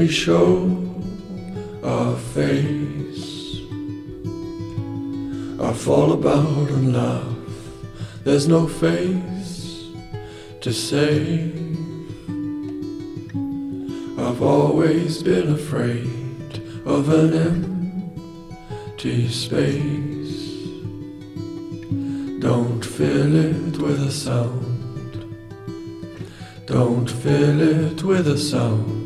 we show our face. I fall about and love There's no face to save. I've always been afraid of an empty space. Don't fill it with a sound. Don't fill it with a sound.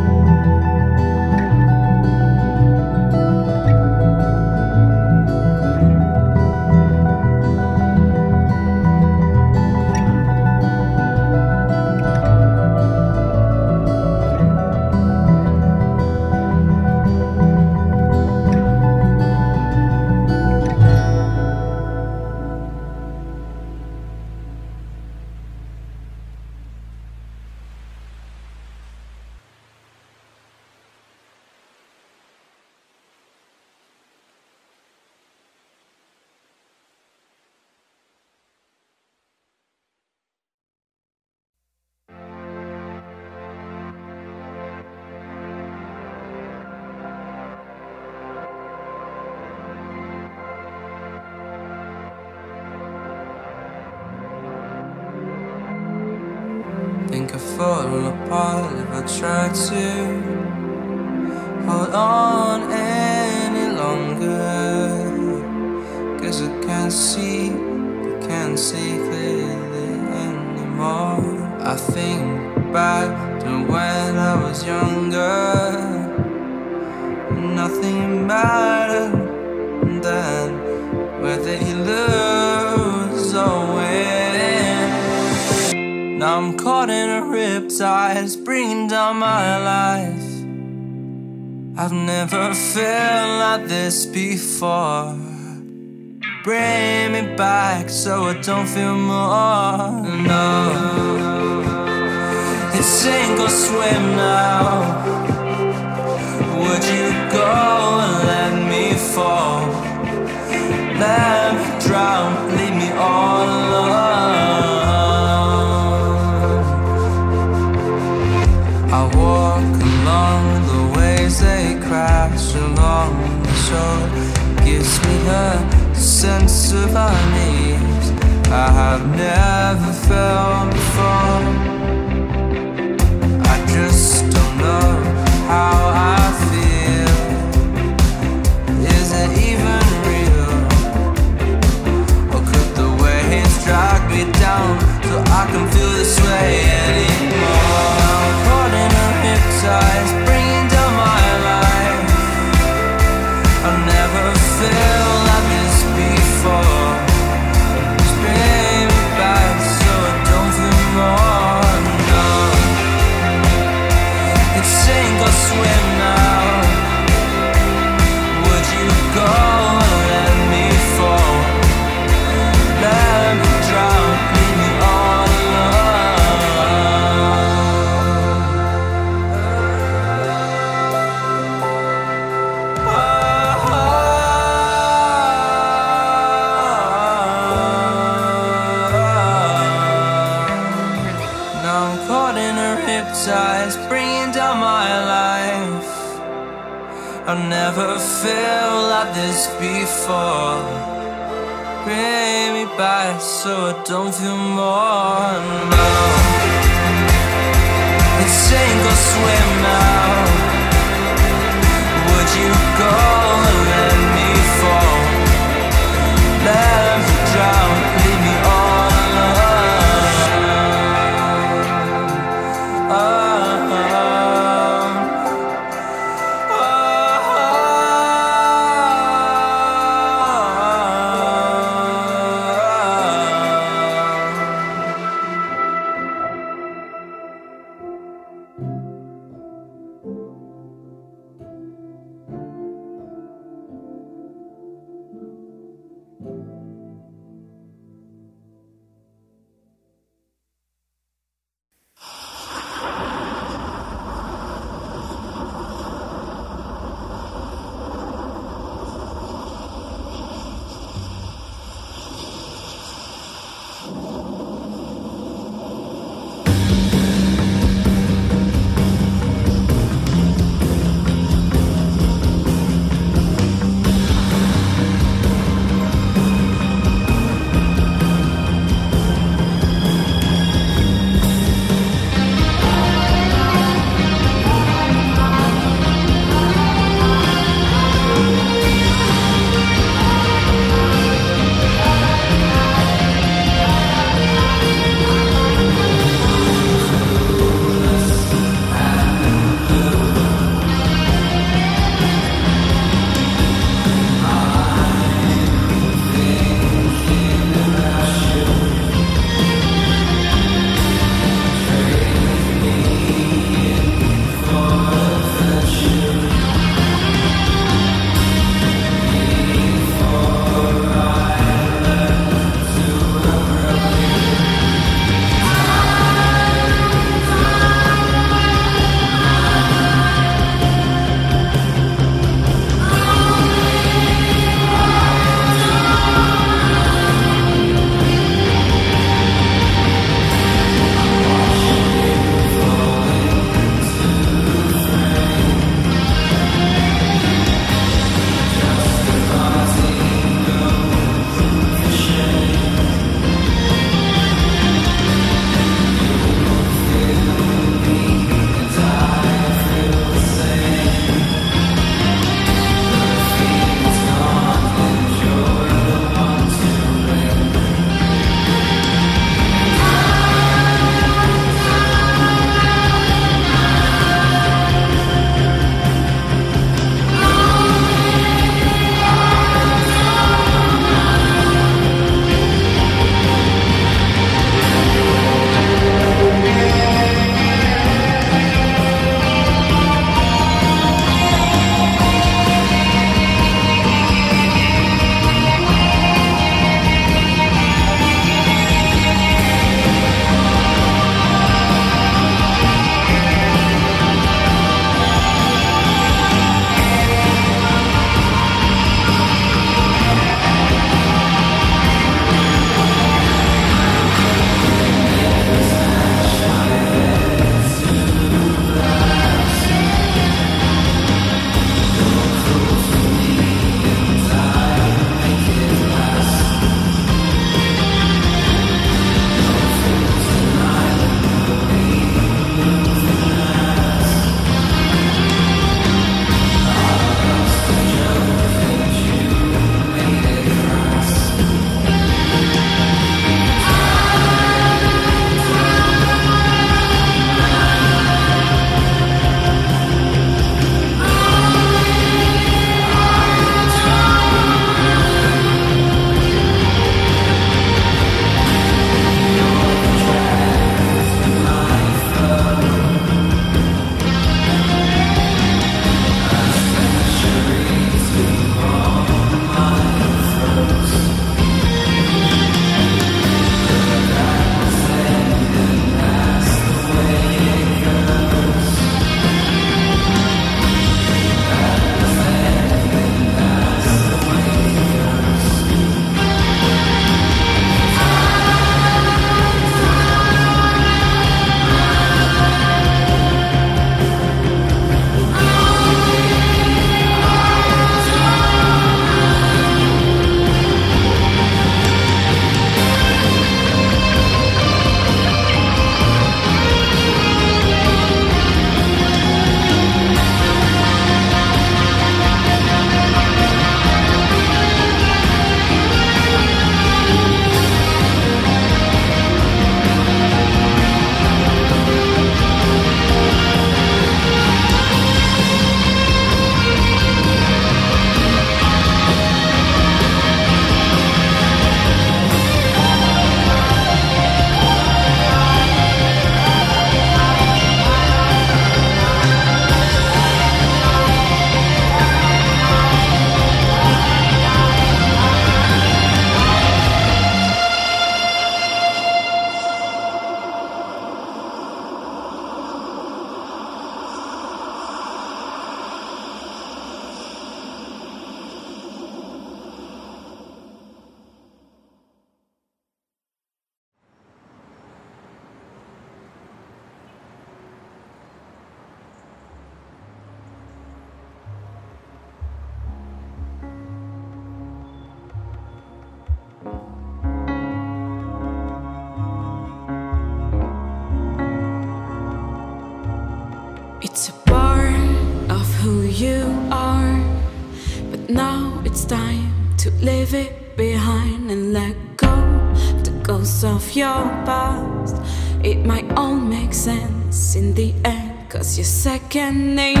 Your second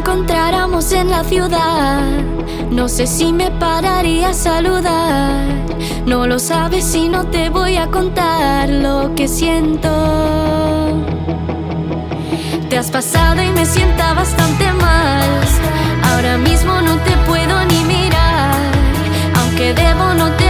encontráramos en la ciudad, no sé si me pararía a saludar. No lo sabes si no te voy a contar lo que siento. Te has pasado y me sienta bastante mal. Ahora mismo no te puedo ni mirar, aunque debo no te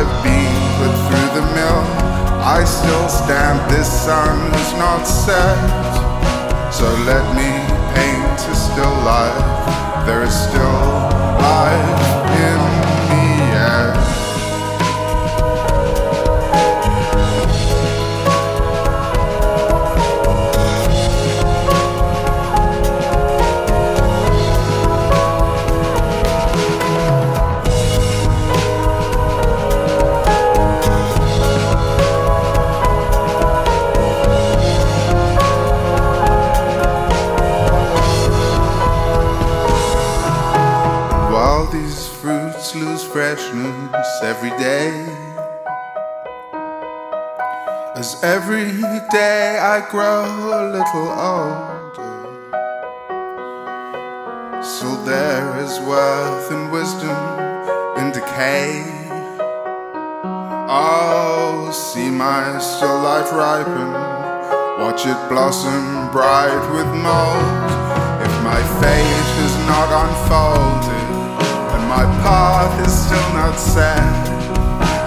I've been put through the mill, I still stand. This sun has not set. So let me paint a still life. There is still life every day. As every day I grow a little older, so there is worth and wisdom in decay. Oh, see my still life ripen, watch it blossom bright with mold. If my fate has not unfolded, path is still not set.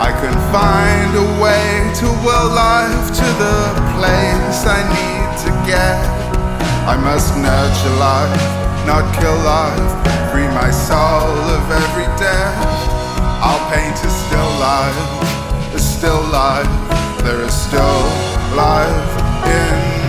I can find a way to will life to the place I need to get. I must nurture life, not kill life, free my soul of every death. I'll paint a still life, a still life, there is still life in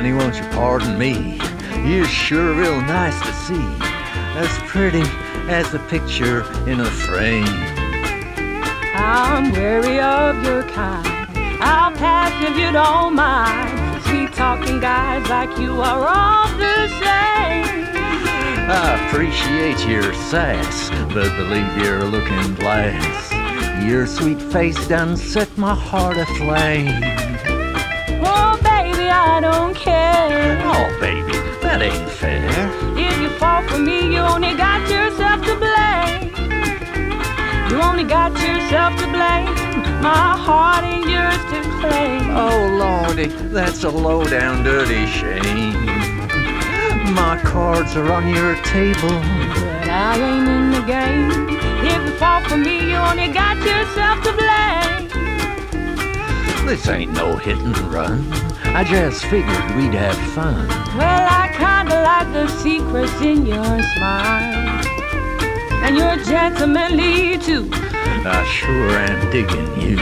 honey, won't you pardon me? You're sure real nice to see. As pretty as the picture in a frame. I'm weary of your kind. I'll pass if you don't mind. Sweet talking guys like you are all the same. I appreciate your sass, but believe you're looking glass. Your sweet face done set my heart aflame. Oh, I don't care. Oh, baby, that ain't fair. If you fall for me, you only got yourself to blame. You only got yourself to blame. My heart ain't yours to claim. Oh, Lordy, that's a low down dirty shame. My cards are on your table. But I ain't in the game. If you fall for me, you only got yourself to blame. This ain't no hit and run. I just figured we'd have fun. Well, I kinda like the secrets in your smile. And you're gentlemanly too. I sure am digging you.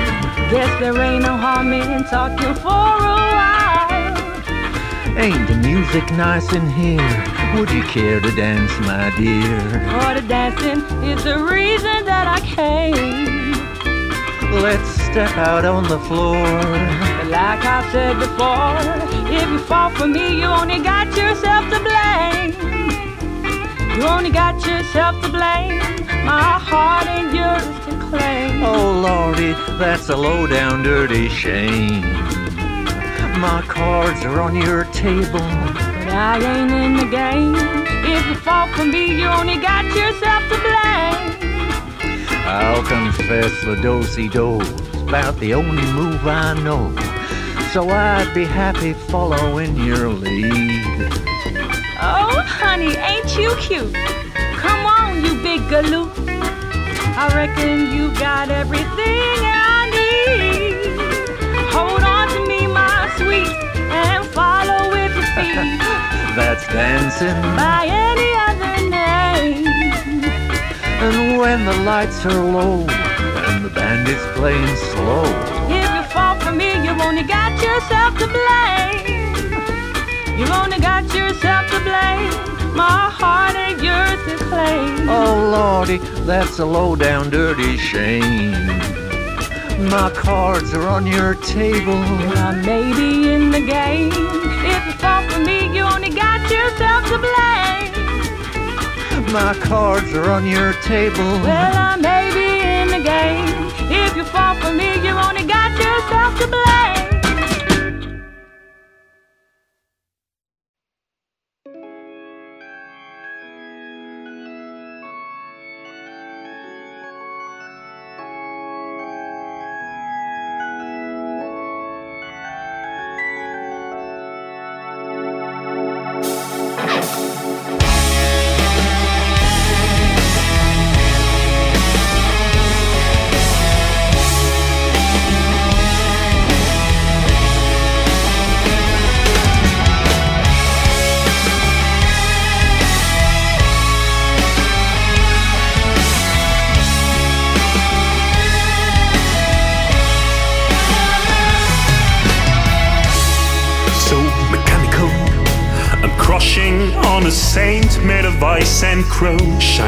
Guess there ain't no harm in talking for a while. Ain't the music nice in here? Would you care to dance, my dear? For the dancing is the reason that I came. Let's step out on the floor. Like I said before, if you fall for me, you only got yourself to blame. You only got yourself to blame. My heart ain't yours to claim. Oh, Lordy, that's a low down dirty shame. My cards are on your table. But I ain't in the game. If you fall for me, you only got yourself to blame. I'll confess the dosey do's about the only move I know. So I'd be happy following your lead. Oh, honey, ain't you cute? Come on, you big galoot. I reckon you got everything I need. Hold on to me, my sweet, and follow with your feet. That's dancing. By any other name. And when the lights are low and the band is playing slow, yourself to blame. You only got yourself to blame. My heart ain't yours to claim. oh Lordy, that's a low down dirty shame. My cards are on your table. I may be in the game. If you fall for me, you only got yourself to blame. My cards are on your table. Well, I may be in the game. If you fall for me, you only got yourself to blame. Crow, shining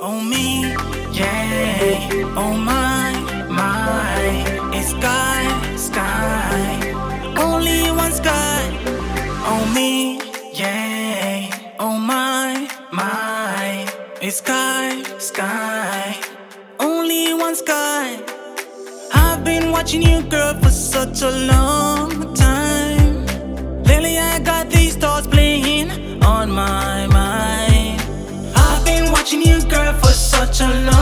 on me, yeah, Oh my, my, it's sky, sky, only one sky, on me, yeah, Oh my, my, it's sky, sky, only one sky. I've been watching you, girl, for such a long no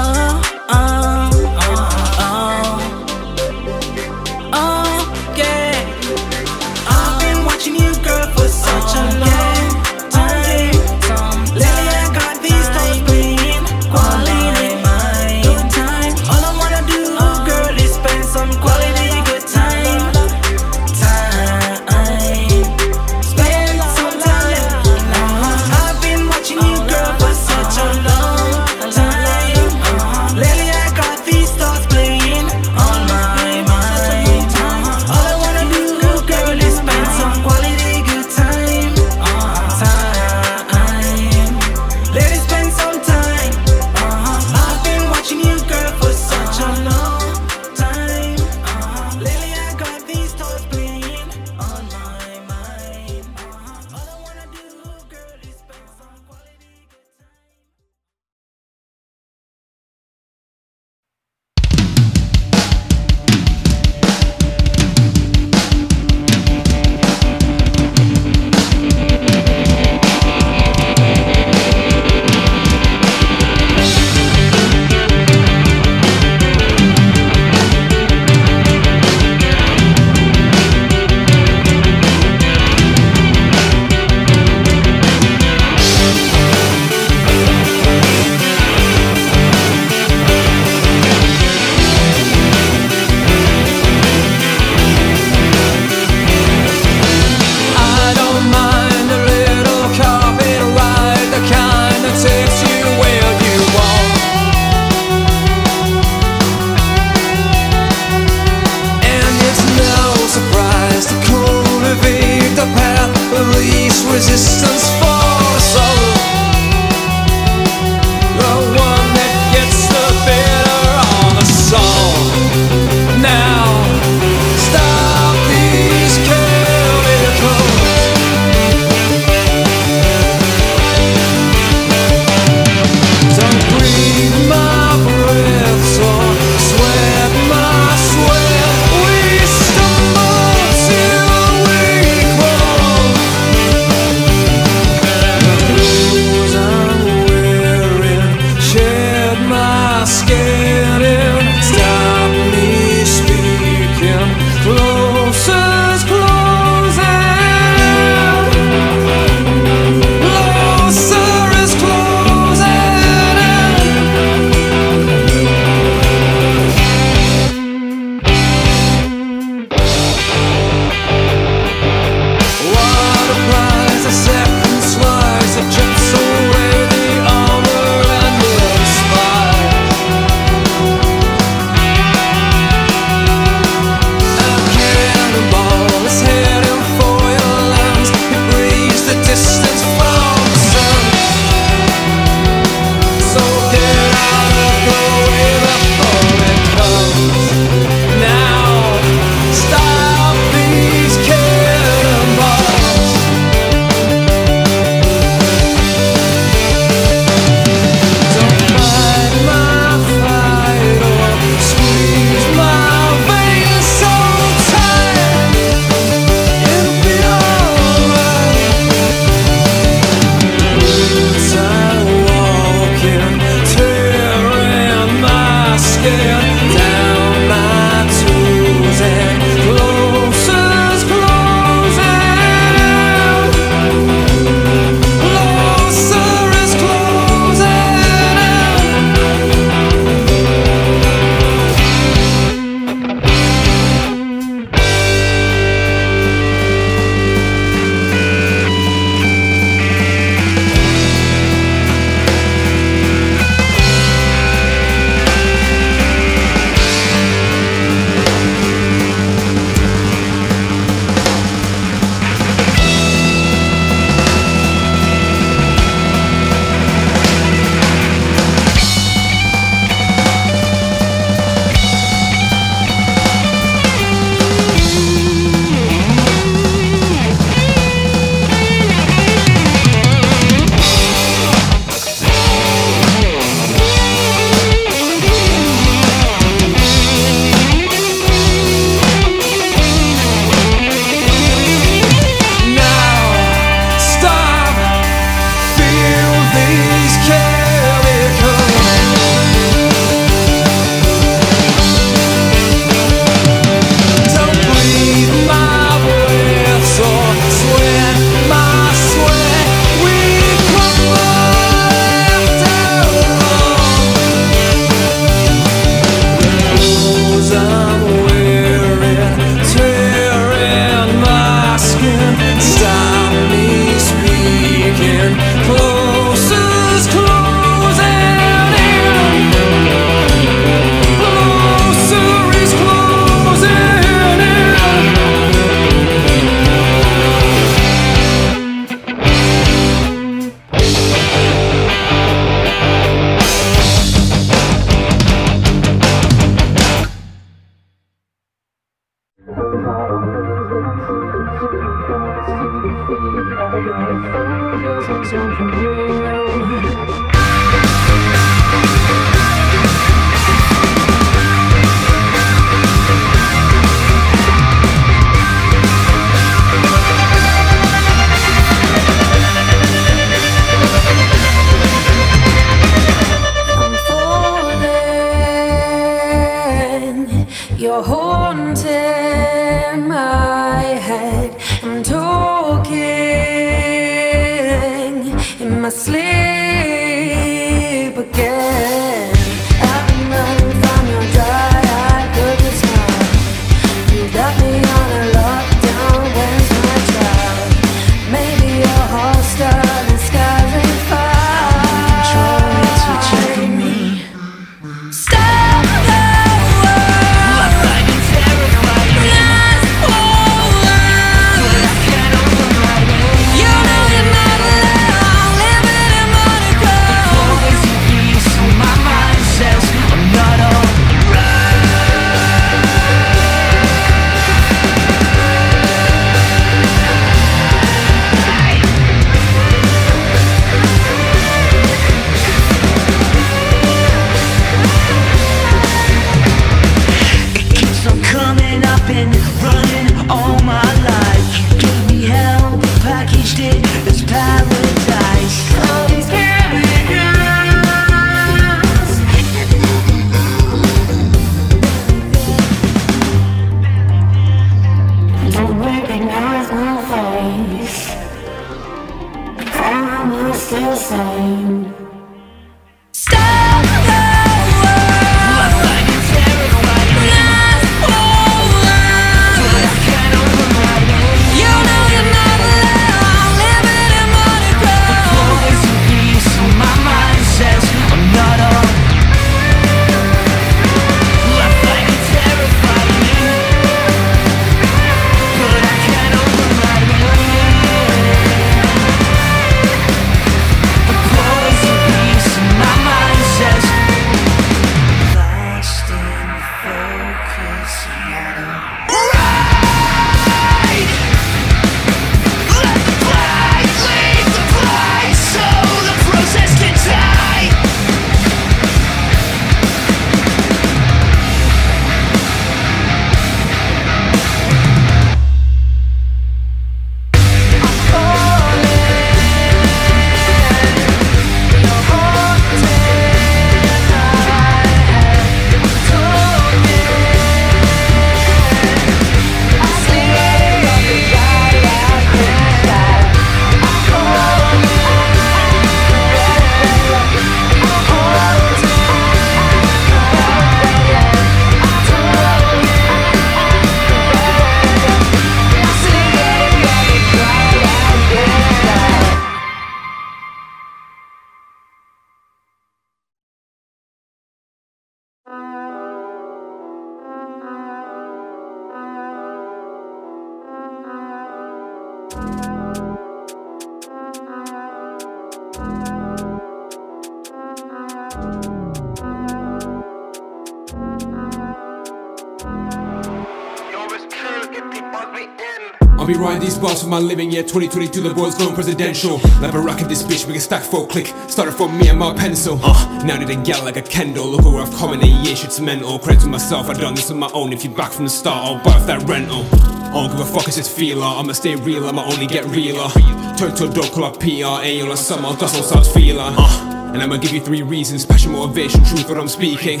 my living, yeah 2022 the boys going presidential. Like Barack in this bitch, we can stack a click. Started from me and my pencil. Uh, Now need a gal like a candle, Look where I've come in a year, shit's mental. Credit to myself, I done this on my own. If you back from the start, I'll buy off that rental. I don't give a fuck, it's just feeler. I'ma stay real, I'ma only get realer. Turn to a dog, call up PRA All summer, dust on South feeler. Uh, And I'ma give you three reasons Passion, motivation, truth, what I'm speaking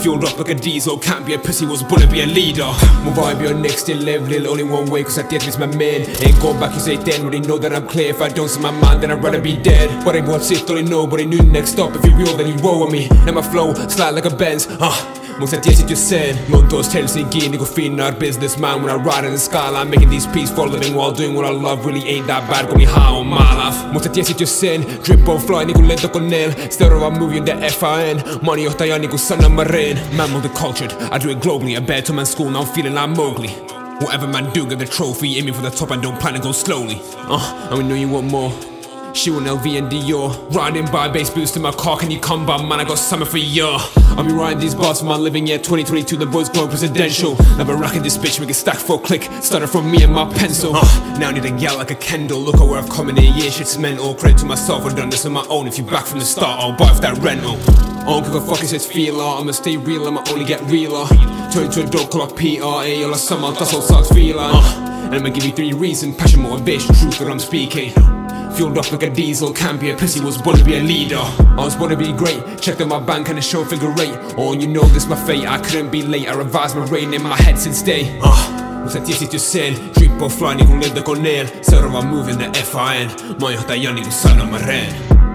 Fueled up like a diesel, can't be a pussy, was born to be a leader. Move My vibe, your next still level, only one way, cause I did with my man. Ain't go back, you say then, really know that I'm clear. If I don't see my mind, then I'd rather be dead. But I what's it, only know, but I knew next up. If you real, then you roll with me. And my flow, slide like a Benz, uh. Most sitter sen Montos Helsinki nigga finnar businessman. When I ride in the skyline making these peace for living while doing what I love really ain't that bad me high on my life. Att jag sitter sen Drip on fly niinku lentokoneen Seuraava movie on the FAN Monijohtaja niinku Sanna Marin. Man multicultured I do it globally I bet to my school now I'm feeling like Mowgli. Whatever man do, get the trophy, aiming for the top and don't plan to go slowly. Uh, and we know you want more. She want LV and Dior. Riding by bass boost in my car, can you come by? Man, I got something for you. I'll be riding these bars for my living, yeah. 2022, the boys going presidential. Never rocking this bitch, we can stack for a click. Started from me and my pencil. Uh, now I need a gal like a Kendall. Look at where I've come in a year, shit's mental. Credit to myself, I've done this on my own. If you back from the start, I'll buy off that rental. I don't give a fuck, it's just feeler. I'ma stay real, I'ma only get realer. Turn to a dog clock, PRA, all summer, that's all sucks feeler. Uh, and I'ma give you three reasons passion, motivation, truth that I'm speaking. Fueled up like a diesel, can't be a pussy, was born to be a leader. I was born to be great, checked out my bank and it showed figure eight. Oh, you know this my fate, I couldn't be late, I revised my reign in my head since day. Uh, Mutta tiesit jo sen, drip on fly niinku lentokoneen Seuraava move in the FAN Mä johtaja niinku Sanna Marin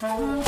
Música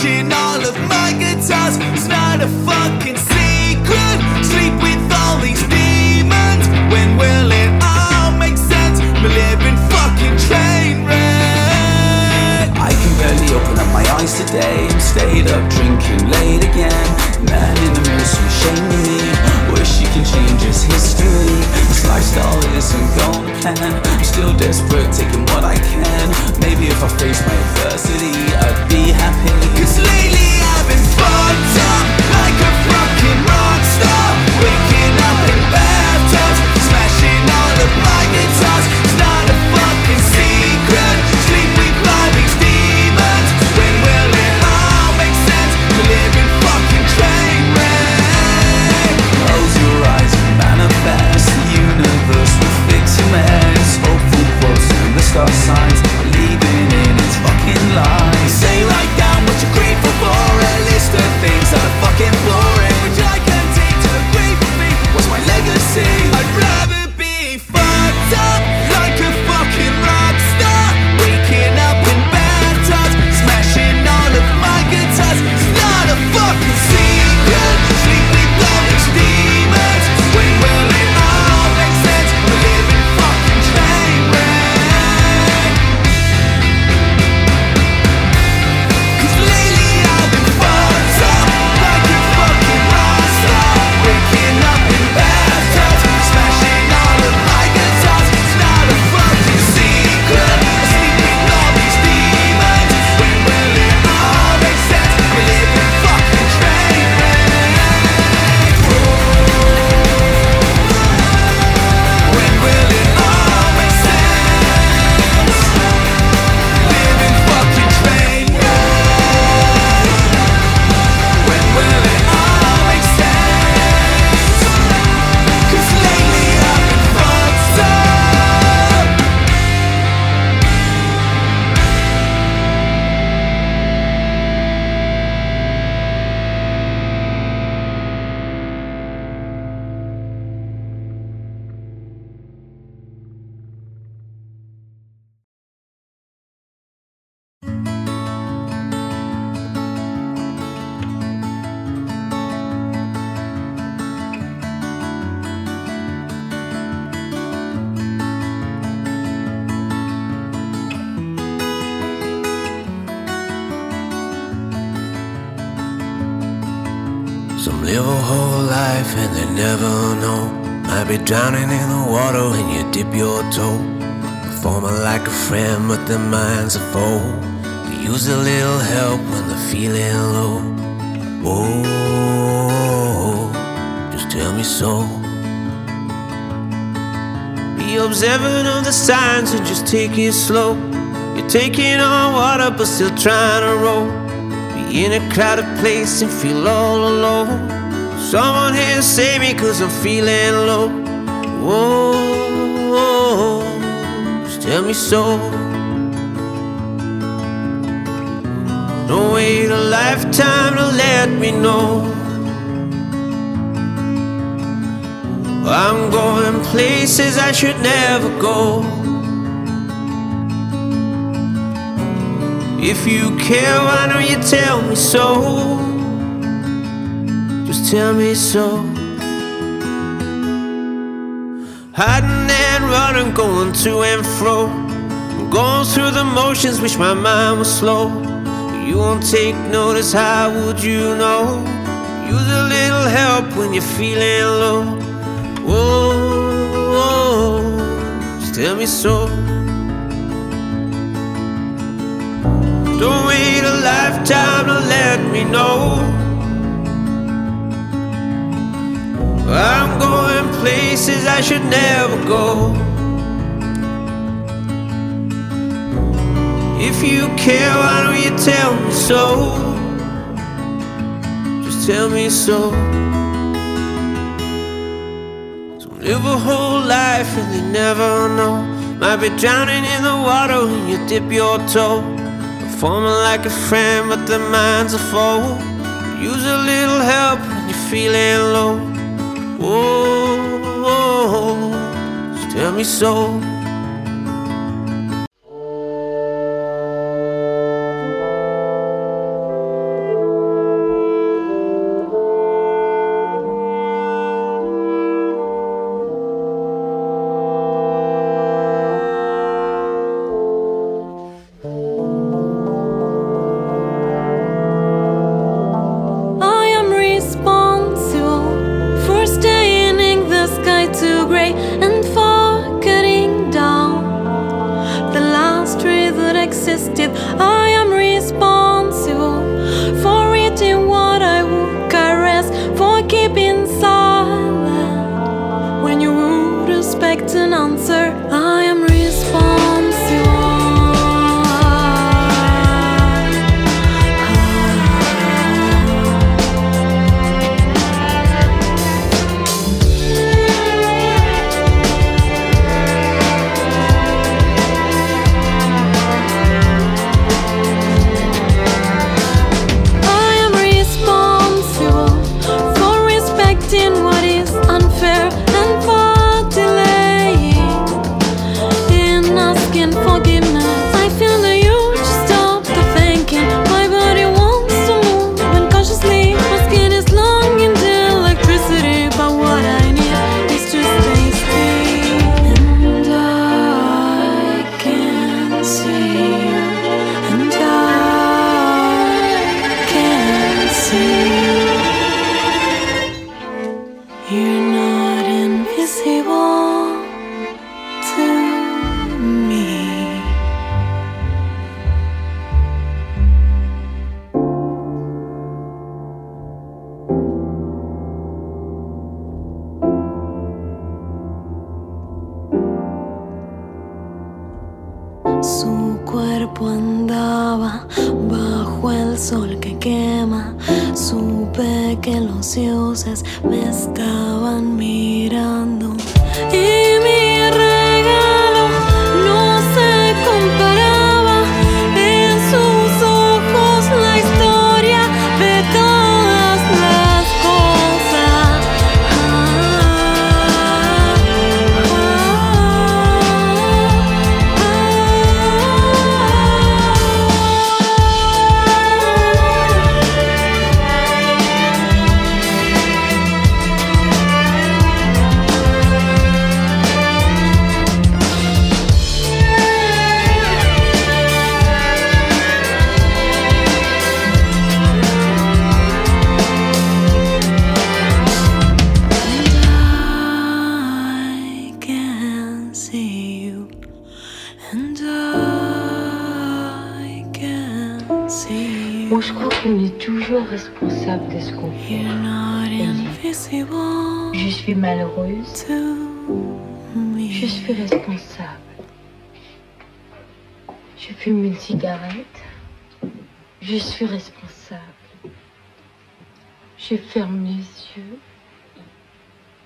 smashing all of my guitars. It's not a fucking but their mind's a foe. They use a little help when they're feeling low. Oh, just tell me so. Be observant of the signs and just take it slow. You're taking on water, but still trying to row. Be in a crowded place and feel all alone. Someone here save me, cause I'm feeling low. Whoa, just tell me so. Don't wait a lifetime to let me know. I'm going places I should never go. If you care, why don't you tell me so? Just tell me so. Hiding and running, going to and fro. I'm Going through the motions, wish my mind was slow. You won't take notice, how would you know? Use a little help when you're feeling low. Whoa, just tell me so. Don't wait a lifetime to let me know. I'm going places I should never go. If you care, why don't you tell me so? Just tell me so. Some live a whole life and they never know. Might be drowning in the water when you dip your toe. Performing like a friend, but their mind's a foe. Use a little help when you're feeling low. Whoa, whoa, tell me so. Je ferme les yeux.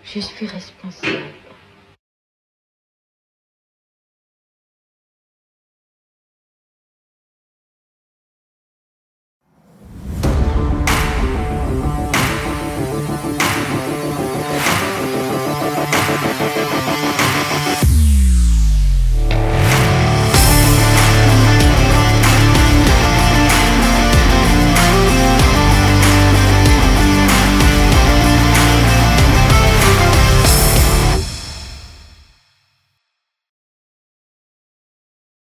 Je suis responsable.